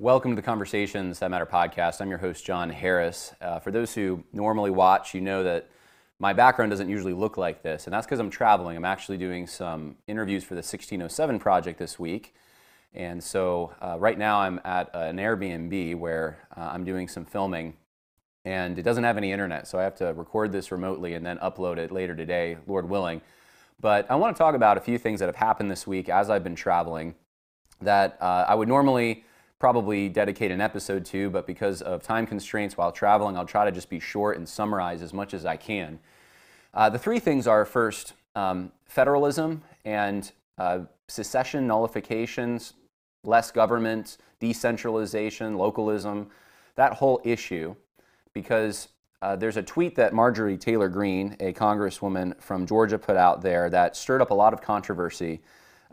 Welcome to the Conversations That Matter podcast. I'm your host, John Harris. Uh, for those who normally watch, you know that my background doesn't usually look like this, and that's because I'm traveling. I'm actually doing some interviews for the 1607 project this week. And so uh, right now I'm at an Airbnb where uh, I'm doing some filming, and it doesn't have any internet, so I have to record this remotely and then upload it later today, Lord willing. But I want to talk about a few things that have happened this week as I've been traveling that uh, I would normally probably dedicate an episode to, but because of time constraints while traveling, I'll try to just be short and summarize as much as I can. Uh, the three things are first, um, federalism and uh, secession nullifications, less government, decentralization, localism, that whole issue, because uh, there's a tweet that Marjorie Taylor Greene, a congresswoman from Georgia, put out there that stirred up a lot of controversy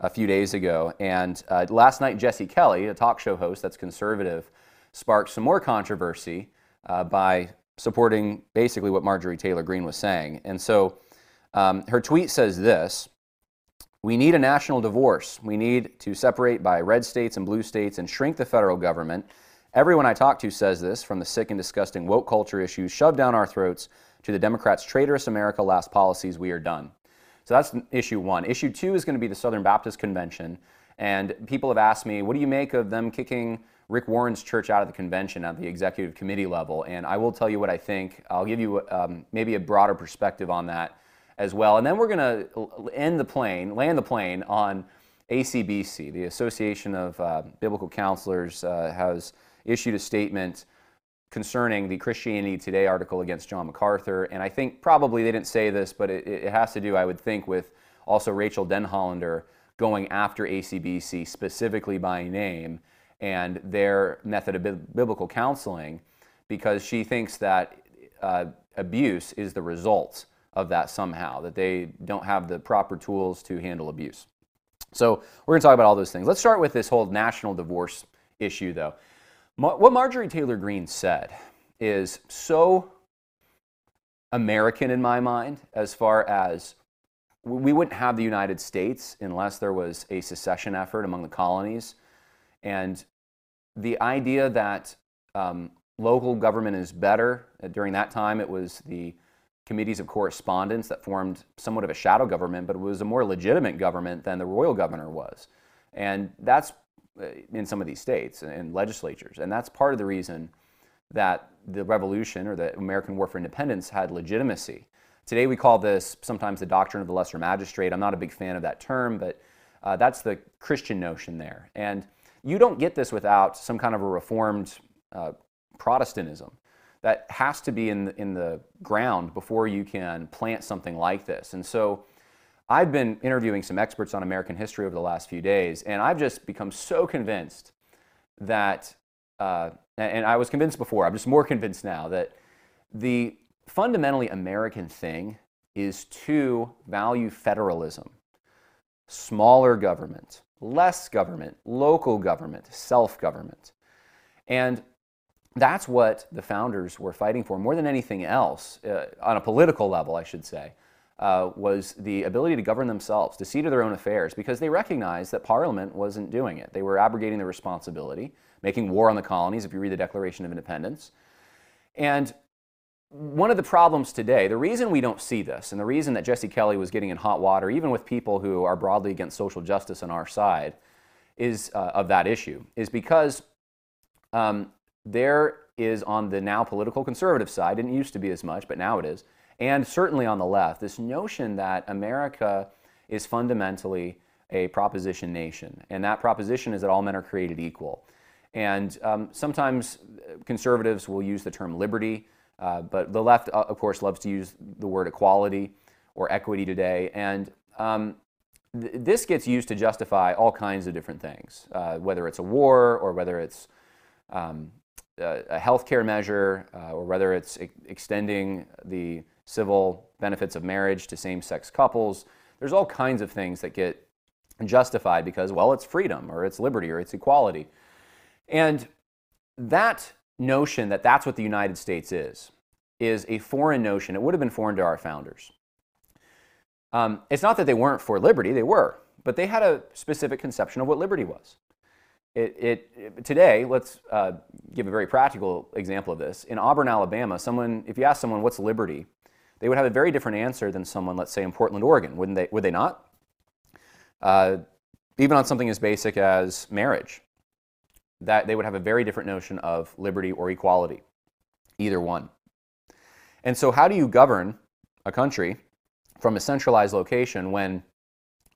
a few days ago. And uh, last night, Jesse Kelly, a talk show host that's conservative, sparked some more controversy uh, by supporting basically what Marjorie Taylor Greene was saying. And so um, her tweet says this We need a national divorce. We need to separate by red states and blue states and shrink the federal government. Everyone I talk to says this, from the sick and disgusting woke culture issues shoved down our throats to the Democrats' traitorous America last policies, we are done. So that's issue one. Issue two is going to be the Southern Baptist Convention. And people have asked me, what do you make of them kicking Rick Warren's church out of the convention at the executive committee level? And I will tell you what I think. I'll give you um, maybe a broader perspective on that as well. And then we're going to end the plane, land the plane on ACBC, the Association of uh, Biblical Counselors, uh, has issued a statement concerning the Christianity Today article against John MacArthur. And I think probably they didn't say this, but it, it has to do, I would think, with also Rachael Denhollander going after ACBC specifically by name and their method of biblical counseling because she thinks that uh, abuse is the result of that somehow, that they don't have the proper tools to handle abuse. So we're going to talk about all those things. Let's start with this whole national divorce issue, though what Marjorie Taylor Greene said is so American in my mind as far as we wouldn't have the United States unless there was a secession effort among the colonies. And the idea that um, local government is better, uh, during that time it was the committees of correspondence that formed somewhat of a shadow government, but it was a more legitimate government than the royal governor was. And that's in some of these states and legislatures. And that's part of the reason that the revolution or the American War for Independence had legitimacy. Today we call this sometimes the doctrine of the lesser magistrate. I'm not a big fan of that term, but uh, that's the Christian notion there. And you don't get this without some kind of a reformed uh, Protestantism. That has to be in the, in the ground before you can plant something like this. And so I've been interviewing some experts on American history over the last few days, and I've just become so convinced that, uh, and I was convinced before, I'm just more convinced now, that the fundamentally American thing is to value federalism, smaller government, less government, local government, self government. And that's what the founders were fighting for more than anything else, uh, on a political level, I should say uh, was the ability to govern themselves, to see to their own affairs, because they recognized that Parliament wasn't doing it. They were abrogating their responsibility, making war on the colonies, if you read the Declaration of Independence. And one of the problems today, the reason we don't see this, and the reason that Jesse Kelly was getting in hot water, even with people who are broadly against social justice on our side, is uh, of that issue, is because um, there is on the now political conservative side, didn't used to be as much, but now it is, and certainly on the left, this notion that America is fundamentally a proposition nation. And that proposition is that all men are created equal. And um, sometimes conservatives will use the term liberty, uh, but the left, uh, of course, loves to use the word equality or equity today. And um, th- this gets used to justify all kinds of different things, uh, whether it's a war or whether it's um, a, a healthcare measure uh, or whether it's e- extending the civil benefits of marriage to same sex couples. There's all kinds of things that get justified because, well, it's freedom or it's liberty or it's equality. And that notion that that's what the United States is, is a foreign notion. It would have been foreign to our founders. Um, it's not that they weren't for liberty, they were, but they had a specific conception of what liberty was. It, it, it, today, let's uh, give a very practical example of this. In Auburn, Alabama, someone, if you ask someone what's liberty, they would have a very different answer than someone, let's say, in Portland, Oregon, wouldn't they? Would they not? Uh, even on something as basic as marriage, that they would have a very different notion of liberty or equality, either one. And so, how do you govern a country from a centralized location when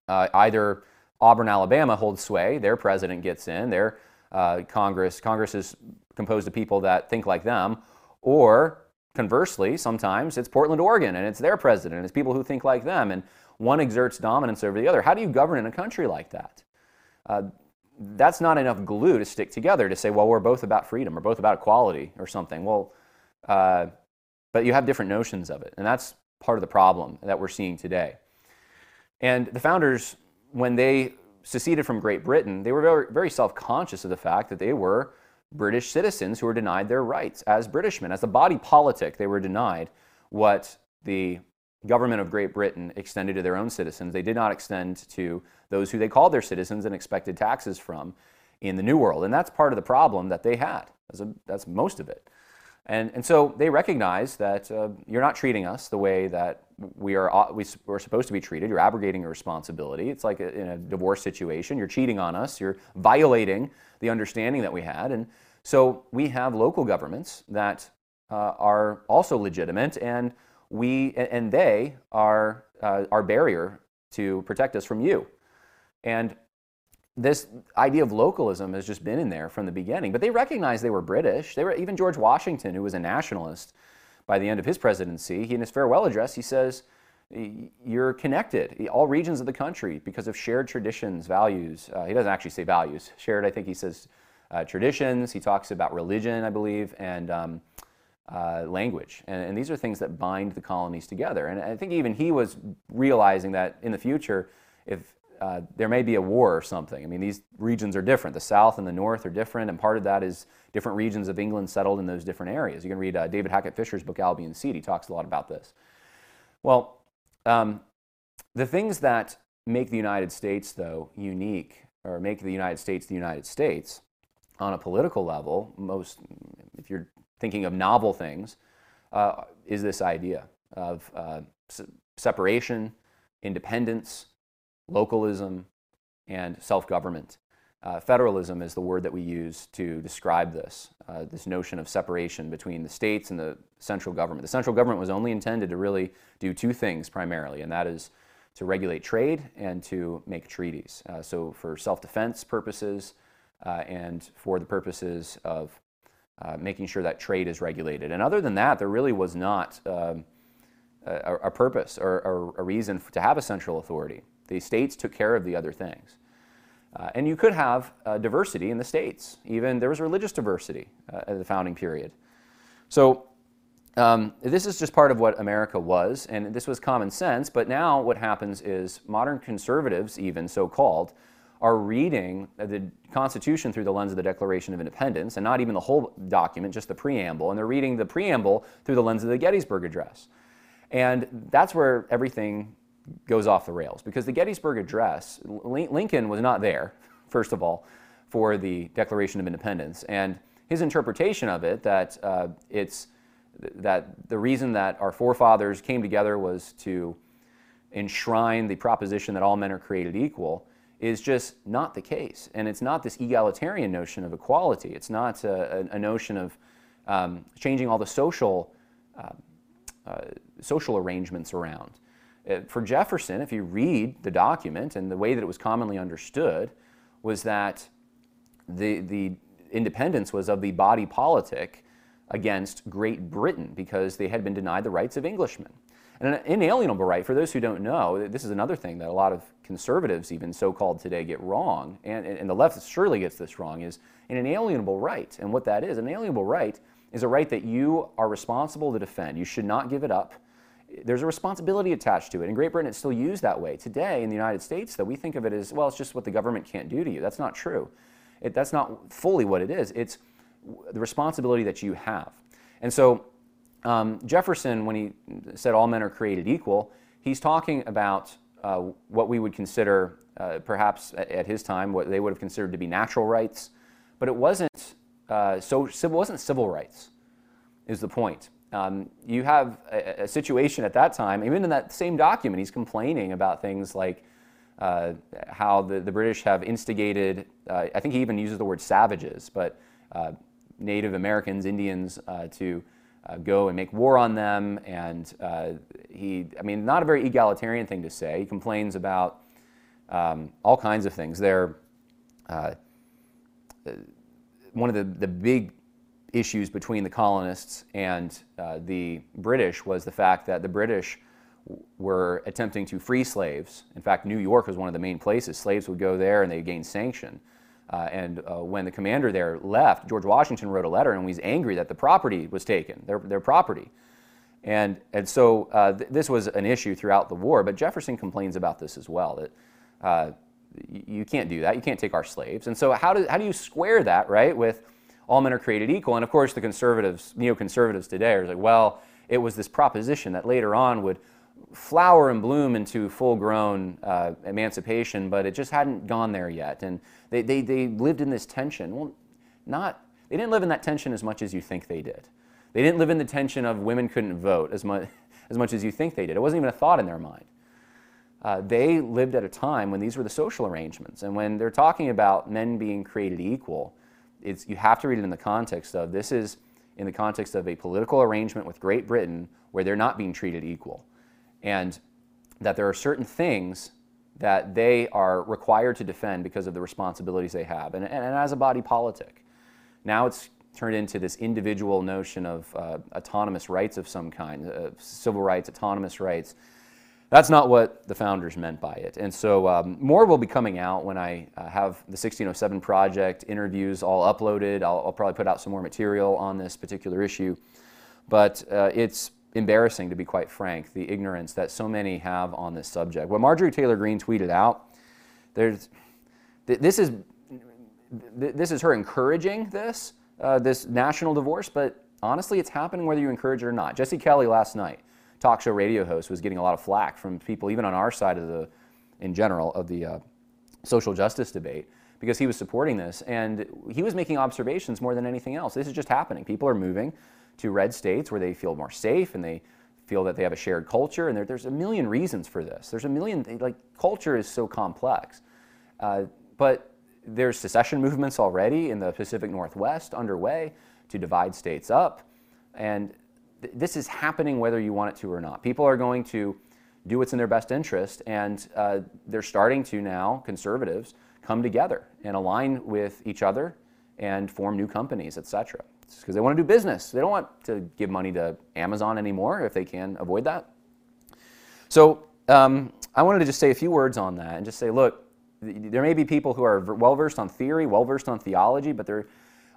uh, either Auburn, Alabama holds sway, their president gets in, their uh, Congress, Congress is composed of people that think like them, or conversely, sometimes it's Portland, Oregon, and it's their president, and it's people who think like them, and one exerts dominance over the other. How do you govern in a country like that? Uh, that's not enough glue to stick together to say, well, we're both about freedom, or both about equality, or something. Well, uh, but you have different notions of it, and that's part of the problem that we're seeing today. And the founders, when they seceded from Great Britain, they were very, very self conscious of the fact that they were British citizens who were denied their rights as Britishmen. As a body politic, they were denied what the government of Great Britain extended to their own citizens. They did not extend to those who they called their citizens and expected taxes from in the New World. And that's part of the problem that they had. That's, a, that's most of it. And, and so they recognize that uh, you're not treating us the way that we are uh, we, are supposed to be treated. You're abrogating a responsibility. It's like a, in a divorce situation. You're cheating on us. You're violating the understanding that we had. And so we have local governments that uh, are also legitimate, and we and they are uh, our barrier to protect us from you. And this idea of localism has just been in there from the beginning. But they recognized they were British. They were even George Washington, who was a nationalist by the end of his presidency. He, in his farewell address, he says, "You're connected, all regions of the country, because of shared traditions, values." Uh, he doesn't actually say values. Shared, I think he says uh, traditions. He talks about religion, I believe, and um, uh, language. And, and these are things that bind the colonies together. And I think even he was realizing that in the future, if uh, there may be a war or something. I mean, these regions are different. The South and the North are different, and part of that is different regions of England settled in those different areas. You can read uh, David Hackett Fischer's book, Albion's Seed. He talks a lot about this. Well, um, the things that make the United States, though, unique, or make the United States the United States on a political level, most, if you're thinking of novel things, uh, is this idea of uh, separation, independence, localism, and self government. Uh, federalism is the word that we use to describe this, uh, this notion of separation between the states and the central government. The central government was only intended to really do two things primarily, and that is to regulate trade and to make treaties. Uh, so, for self defense purposes uh, and for the purposes of uh, making sure that trade is regulated. And other than that, there really was not um, a, a, purpose or, or a reason to have a central authority. The states took care of the other things. Uh, and you could have uh, diversity in the states. Even there was religious diversity uh, at the founding period. So um, this is just part of what America was, and this was common sense. But now what happens is modern conservatives, even so called, are reading the Constitution through the lens of the Declaration of Independence, and not even the whole document, just the preamble. And they're reading the preamble through the lens of the Gettysburg Address. And that's where everything goes off the rails because the Gettysburg Address, Lincoln was not there, first of all, for the Declaration of Independence. And his interpretation of it, that uh, it's that the reason that our forefathers came together was to enshrine the proposition that all men are created equal, is just not the case. And it's not this egalitarian notion of equality. It's not a, a notion of um, changing all the social, uh, uh, social arrangements around. Uh, for Jefferson, if you read the document and the way that it was commonly understood, was that the, the independence was of the body politic against Great Britain because they had been denied the rights of Englishmen. And an inalienable right, for those who don't know, this is another thing that a lot of conservatives, even so called today, get wrong, and, and the left surely gets this wrong, is an inalienable right. And what that is, an inalienable right is a right that you are responsible to defend. You should not give it up. There's a responsibility attached to it. In Great Britain, it's still used that way. Today, in the United States, though, we think of it as, well, it's just what the government can't do to you. That's not true. It, that's not fully what it is. It's the responsibility that you have. And so um, Jefferson, when he said all men are created equal, he's talking about uh, what we would consider, uh, perhaps at, his time, what they would have considered to be natural rights, but it wasn't uh, so. It wasn't civil rights. Is the point? Um, you have a, a, situation at that time, even in that same document, he's complaining about things like uh, how the, the British have instigated. Uh, I think he even uses the word savages, but uh, Native Americans, Indians, to uh, go and make war on them. And uh, he, I mean, not a very egalitarian thing to say. He complains about um, all kinds of things. There, uh, one of the, the big issues between the colonists and uh, the British was the fact that the British were attempting to free slaves. In fact, New York was one of the main places. Slaves would go there and they gained sanction. Uh, and uh, when the commander there left, George Washington wrote a letter and was angry that the property was taken, their, their property. And, and so uh, th- this was an issue throughout the war, but Jefferson complains about this as well that uh, you can't do that. You can't take our slaves. And so, how do, how do you square that, right, with all men are created equal? And of course, the conservatives, neoconservatives today are like, well, it was this proposition that later on would flower and bloom into full grown uh, emancipation, but it just hadn't gone there yet. And they, they, they lived in this tension. Well, not, they didn't live in that tension as much as you think they did. They didn't live in the tension of women couldn't vote as much, as much as you think they did. It wasn't even a thought in their mind. Uh, they lived at a time when these were the social arrangements. And when they're talking about men being created equal, it's, you have to read it in the context of this is in the context of a political arrangement with Great Britain where they're not being treated equal and that there are certain things that they are required to defend because of the responsibilities they have, and, and, and as a body politic. Now it's turned into this individual notion of uh, autonomous rights of some kind, uh, civil rights, autonomous rights. That's not what the founders meant by it. And so um, more will be coming out when I uh, have the 1607 project, interviews all uploaded. I'll, I'll, probably put out some more material on this particular issue. But uh, it's embarrassing, to be quite frank, the ignorance that so many have on this subject. What Marjorie Taylor Greene tweeted out, there's, this is this is her encouraging this uh, this national divorce, but honestly, it's happening whether you encourage it or not. Jesse Kelly last night, talk show radio host, was getting a lot of flack from people, even on our side of the, in general, of the uh, social justice debate, because he was supporting this and he was making observations more than anything else. This is just happening. People are moving to red states where they feel more safe and they feel that they have a shared culture. And there, there's a million reasons for this. There's a million, like, culture is so complex. Uh, but there's secession movements already in the Pacific Northwest underway to divide states up. And th- this is happening whether you want it to or not. People are going to do what's in their best interest, and uh, they're starting to now, conservatives, come together and align with each other and form new companies, et cetera because they want to do business. They don't want to give money to Amazon anymore if they can avoid that. So um, I wanted to just say a few words on that and just say, look, there may be people who are well versed on theory, well versed on theology, but they're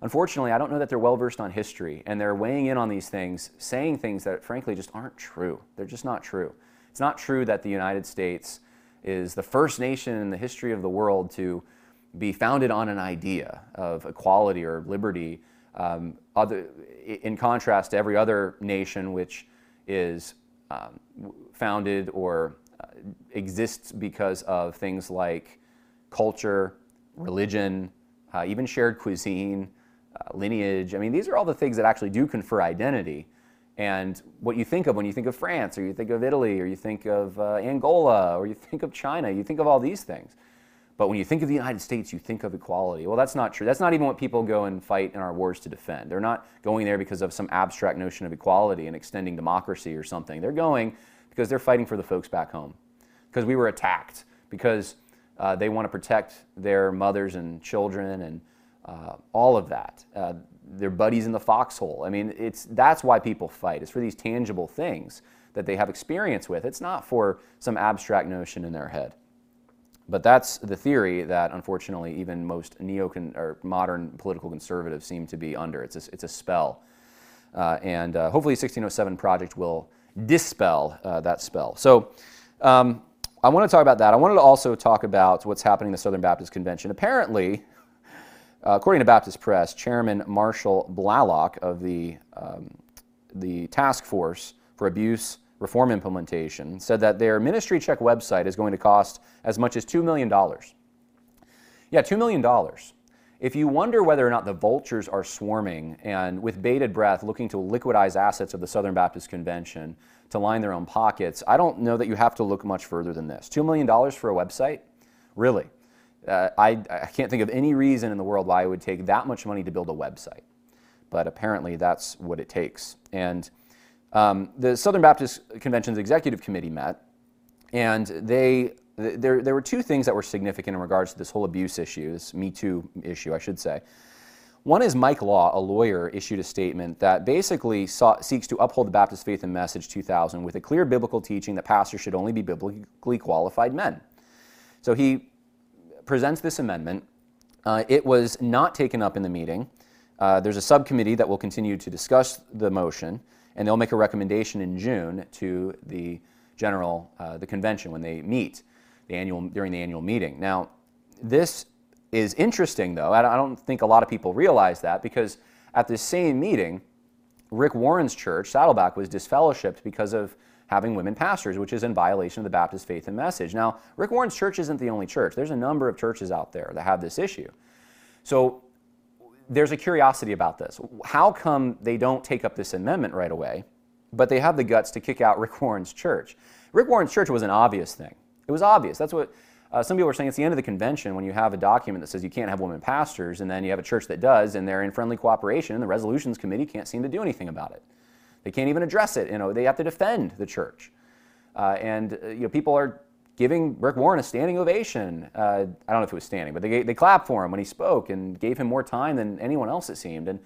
unfortunately, I don't know that they're well versed on history, and they're weighing in on these things, saying things that frankly just aren't true. They're just not true. It's not true that the United States is the first nation in the history of the world to be founded on an idea of equality or liberty um, other, in contrast to every other nation which is um, founded or uh, exists because of things like culture, religion, uh, even shared cuisine, uh, lineage. I mean, these are all the things that actually do confer identity. And what you think of when you think of France, or you think of Italy, or you think of uh, Angola, or you think of China, you think of all these things. but when you think of the United States, you think of equality. Well, that's not true. That's not even what people go and fight in our wars to defend. They're not going there because of some abstract notion of equality and extending democracy or something. They're going because they're fighting for the folks back home, because we were attacked, because uh, they want to protect their mothers and children and uh, all of that. Uh, their buddies in the foxhole. I mean, it's, that's why people fight. It's for these tangible things that they have experience with. It's not for some abstract notion in their head. But that's the theory that, unfortunately, even most neo or modern political conservatives seem to be under. It's a, it's a spell. Uh, and uh, hopefully, 1607 Project will dispel uh, that spell. So, um, I want to talk about that. I wanted to also talk about what's happening in the Southern Baptist Convention. Apparently, uh, according to Baptist Press, Chairman Marshall Blalock of the, um, the Task Force for Abuse reform implementation said that their ministry check website is going to cost as much as $2 million. Yeah, $2 million. If you wonder whether or not the vultures are swarming and with bated breath looking to liquidize assets of the Southern Baptist Convention to line their own pockets, I don't know that you have to look much further than this. $2 million for a website? Really? Uh, I, I can't think of any reason in the world why it would take that much money to build a website. But apparently that's what it takes. And um, the Southern Baptist Convention's executive committee met, and they there, there were two things that were significant in regards to this whole abuse issue, this Me Too issue, I should say. One is Mike Law, a lawyer, issued a statement that basically seeks to uphold the Baptist Faith and Message 2000 with a clear biblical teaching that pastors should only be biblically qualified men. So he presents this amendment. Uh, it was not taken up in the meeting. Uh, there's a subcommittee that will continue to discuss the motion and they'll make a recommendation in June to the general, uh, the convention when they meet the annual, during the annual meeting. Now, this is interesting, though. I don't think a lot of people realize that because at the same meeting, Rick Warren's church, Saddleback, was disfellowshipped because of having women pastors, which is in violation of the Baptist faith and message. Now, Rick Warren's church isn't the only church. There's a number of churches out there that have this issue. So there's a curiosity about this. How come they don't take up this amendment right away, but they have the guts to kick out Rick Warren's church? Rick Warren's church was an obvious thing. It was obvious. That's what uh, some people were saying. It's the end of the convention when you have a document that says you can't have women pastors, and then you have a church that does, and they're in friendly cooperation, and the resolutions committee can't seem to do anything about it. They can't even address it. You know, they have to defend the church, uh, and uh, you know, people are giving Rick Warren a standing ovation. Uh, I don't know if it was standing, but they, they clapped for him when he spoke and gave him more time than anyone else, it seemed. And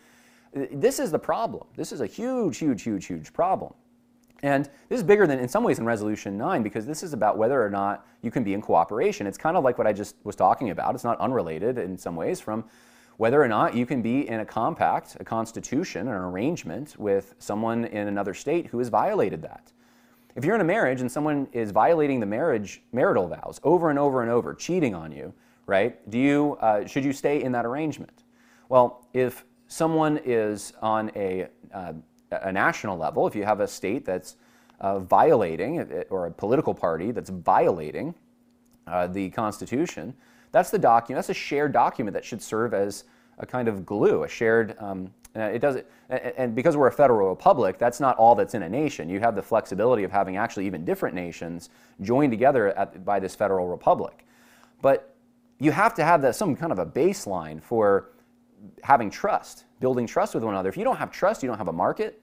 uh, this is the problem. This is a huge, huge, huge, huge problem. And this is bigger than, in some ways, in Resolution 9 because this is about whether or not you can be in cooperation. It's kind of like what I just was talking about. It's not unrelated in some ways from whether or not you can be in a compact, a constitution, an arrangement with someone in another state who has violated that. If you're in a marriage and someone is violating the marriage marital vows over and over and over, cheating on you, right? Do you uh, should you stay in that arrangement? Well, if someone is on a uh, a national level, if you have a state that's uh, violating uh, or a political party that's violating uh, the Constitution, that's the document. That's a shared document that should serve as a kind of glue, a shared um, uh, it does and because we're a federal republic, that's not all that's in a nation. You have the flexibility of having actually even different nations joined together at, by this federal republic. But you have to have that, some kind of a baseline for having trust, building trust with one another. If you don't have trust, you don't have a market.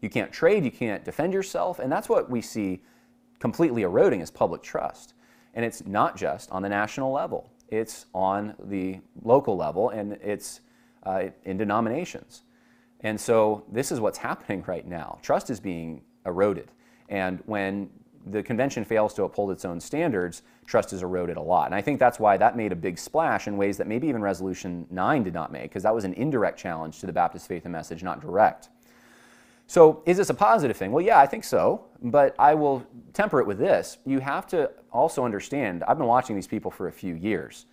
You can't trade, you can't defend yourself, and that's what we see completely eroding is public trust. And it's not just on the national level; it's on the local level, and it's uh, in denominations. And so this is what's happening right now. Trust is being eroded. And when the convention fails to uphold its own standards, trust is eroded a lot. And I think that's why that made a big splash in ways that maybe even Resolution 9 did not make, because that was an indirect challenge to the Baptist faith and message, not direct. So, is this a positive thing? Well, yeah, I think so, but I will temper it with this. You have to also understand, I've been watching these people for a few years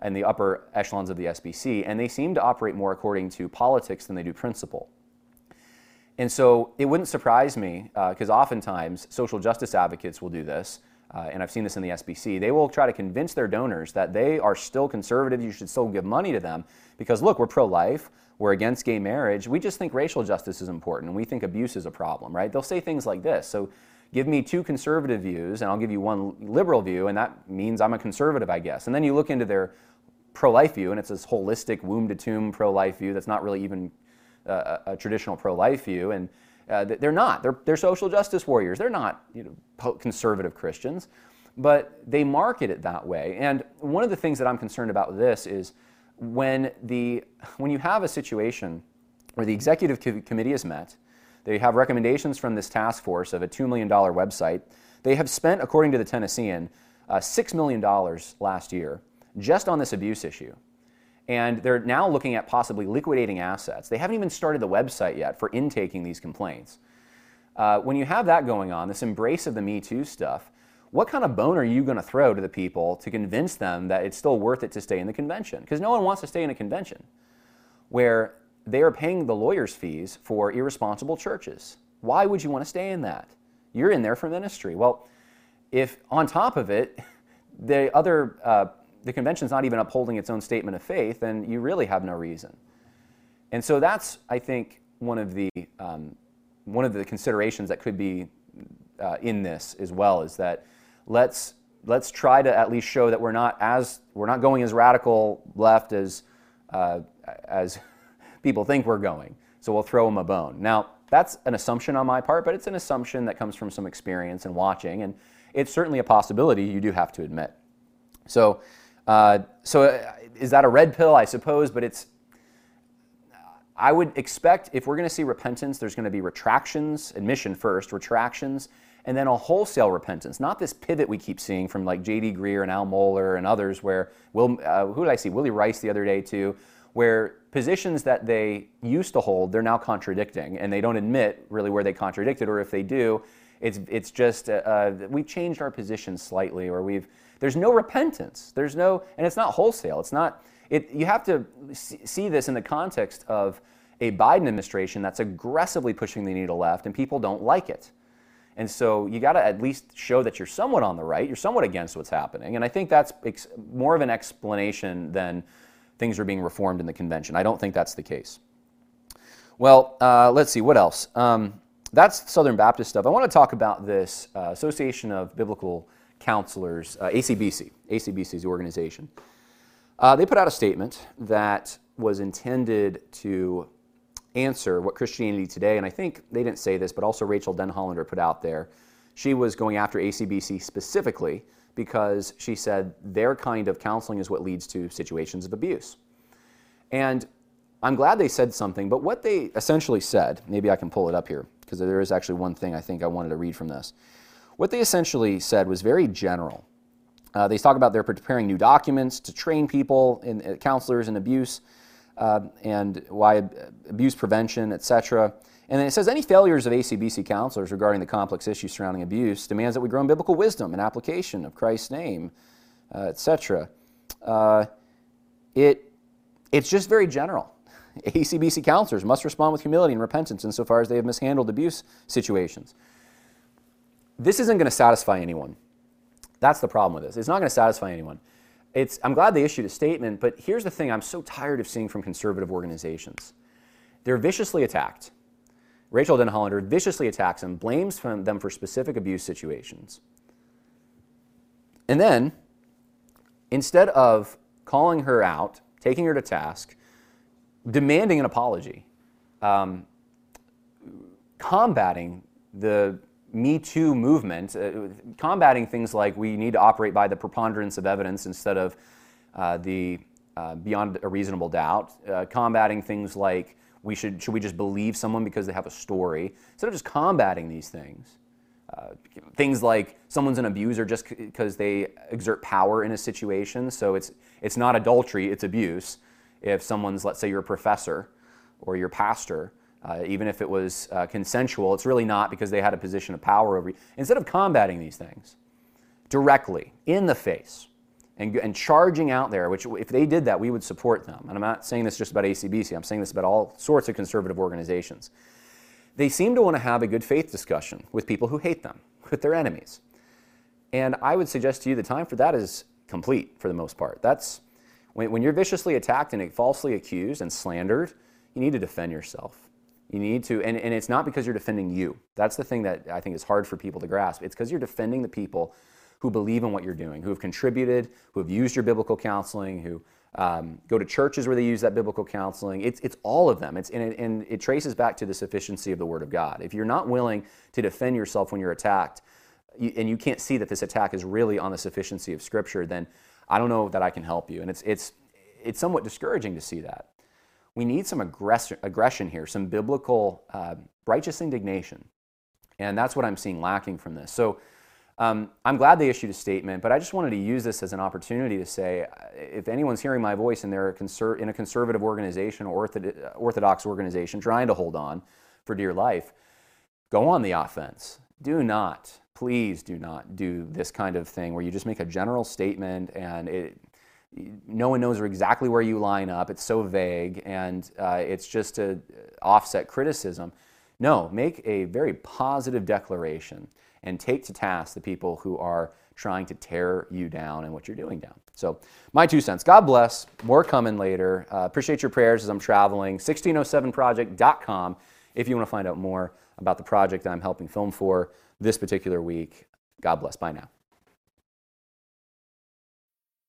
and the upper echelons of the SBC, and they seem to operate more according to politics than they do principle. And so it wouldn't surprise me, because uh, oftentimes social justice advocates will do this, uh, and I've seen this in the SBC. They will try to convince their donors that they are still conservative, you should still give money to them, because look, we're pro life, we're against gay marriage, we just think racial justice is important, and we think abuse is a problem, right? They'll say things like this. So give me two conservative views and I'll give you one liberal view, and that means I'm a conservative, I guess. And then you look into their pro life view, and it's this holistic womb to tomb pro life view that's not really even uh, a, traditional pro life view. And uh, they're not. They're, they're social justice warriors. They're not you know, conservative Christians, but they market it that way. And one of the things that I'm concerned about with this is when, the, when you have a situation where the executive committee is met, they have recommendations from this task force of a $2 million website. They have spent, according to the Tennessean, uh, $6 million last year just on this abuse issue. And they're now looking at possibly liquidating assets. They haven't even started the website yet for intaking these complaints. Uh, when you have that going on, this embrace of the Me Too stuff, what kind of bone are you going to throw to the people to convince them that it's still worth it to stay in the convention? Because no one wants to stay in a convention where they are paying the lawyers' fees for irresponsible churches. Why would you want to stay in that? You're in there for ministry. Well, if on top of it, the other uh, the convention's not even upholding its own statement of faith, then you really have no reason. And so that's, I think, one of the um, one of the considerations that could be uh, in this as well is that let's let's try to at least show that we're not as we're not going as radical left as uh, as people think we're going. So we'll throw them a bone. Now that's an assumption on my part, but it's an assumption that comes from some experience and watching, and it's certainly a possibility. You do have to admit. So uh, so uh, is that a red pill? I suppose, but it's. I would expect if we're going to see repentance, there's going to be retractions, admission first, retractions, and then a wholesale repentance. Not this pivot we keep seeing from like J.D. Greear and Al Mohler and others, where Will, uh, who did I see? Willy Rice the other day too, where positions that they used to hold, they're now contradicting, and they don't admit really where they contradicted, or if they do, it's it's just uh, uh we've changed our position slightly, or we've there's no repentance. There's no, and it's not wholesale. It's not, it, you have to see this in the context of a Biden administration that's aggressively pushing the needle left and people don't like it. And so you got to at least show that you're somewhat on the right, you're somewhat against what's happening. And I think that's ex- more of an explanation than things are being reformed in the convention. I don't think that's the case. Well, uh, let's see, what else? Um, that's Southern Baptist stuff. I want to talk about this uh, Association of Biblical counselors, uh, ACBC, ACBC's organization. Uh, they put out a statement that was intended to answer what Christianity Today, and I think they didn't say this, but also Rachael Denhollander put out there. She was going after ACBC specifically because she said their kind of counseling is what leads to situations of abuse. And I'm glad they said something, but what they essentially said, maybe I can pull it up here, because there is actually one thing I think I wanted to read from this. What they essentially said was very general. Uh, they talk about they're preparing new documents to train people, in, uh, counselors in abuse, uh, and why abuse prevention, etc. And then it says any failures of ACBC counselors regarding the complex issues surrounding abuse demands that we grow in biblical wisdom and application of Christ's name, uh, etc. Uh, it, it's just very general. ACBC counselors must respond with humility and repentance insofar as they have mishandled abuse situations this isn't going to satisfy anyone. That's the problem with this. It's not going to satisfy anyone. It's, I'm glad they issued a statement, but here's the thing I'm so tired of seeing from conservative organizations. They're viciously attacked. Rachael Denhollander viciously attacks them, blames them for specific abuse situations. And then, instead of calling her out, taking her to task, demanding an apology, um, combating the me Too movement, uh, combating things like we need to operate by the preponderance of evidence instead of uh, the uh, beyond a reasonable doubt, uh, combating things like we should, should we just believe someone because they have a story, instead of just combating these things. Uh, things like someone's an abuser just because they exert power in a situation, so it's, it's not adultery, it's abuse. If someone's, let's say, you're a professor or your pastor, uh, even if it was uh, consensual, it's really not because they had a position of power over you. Instead of combating these things directly, in the face, and, and charging out there, which if they did that, we would support them. And I'm not saying this just about ACBC, I'm saying this about all sorts of conservative organizations. They seem to want to have a good faith discussion with people who hate them, with their enemies. And I would suggest to you the time for that is complete for the most part. That's when, when you're viciously attacked and falsely accused and slandered, you need to defend yourself You need to, and, and it's not because you're defending you. That's the thing that I think is hard for people to grasp. It's because you're defending the people who believe in what you're doing, who have contributed, who have used your biblical counseling, who um, go to churches where they use that biblical counseling. It's, it's all of them. It's, and, it, and it traces back to the sufficiency of the Word of God. If you're not willing to defend yourself when you're attacked, you, and you can't see that this attack is really on the sufficiency of Scripture, then I don't know that I can help you. And it's, it's, it's somewhat discouraging to see that. We need some aggression, aggression here, some biblical uh, righteous indignation. And that's what I'm seeing lacking from this. So um, I'm glad they issued a statement, but I just wanted to use this as an opportunity to say if anyone's hearing my voice and they're a conser- in a conservative organization or orthodox organization trying to hold on for dear life, go on the offense. Do not, please do not do this kind of thing where you just make a general statement and it, no one knows exactly where you line up. It's so vague and uh, it's just to offset criticism. No, make a very positive declaration and take to task the people who are trying to tear you down and what you're doing down. So, my two cents. God bless. More coming later. Uh, appreciate your prayers as I'm traveling. 1607project.com if you want to find out more about the project that I'm helping film for this particular week. God bless. Bye now.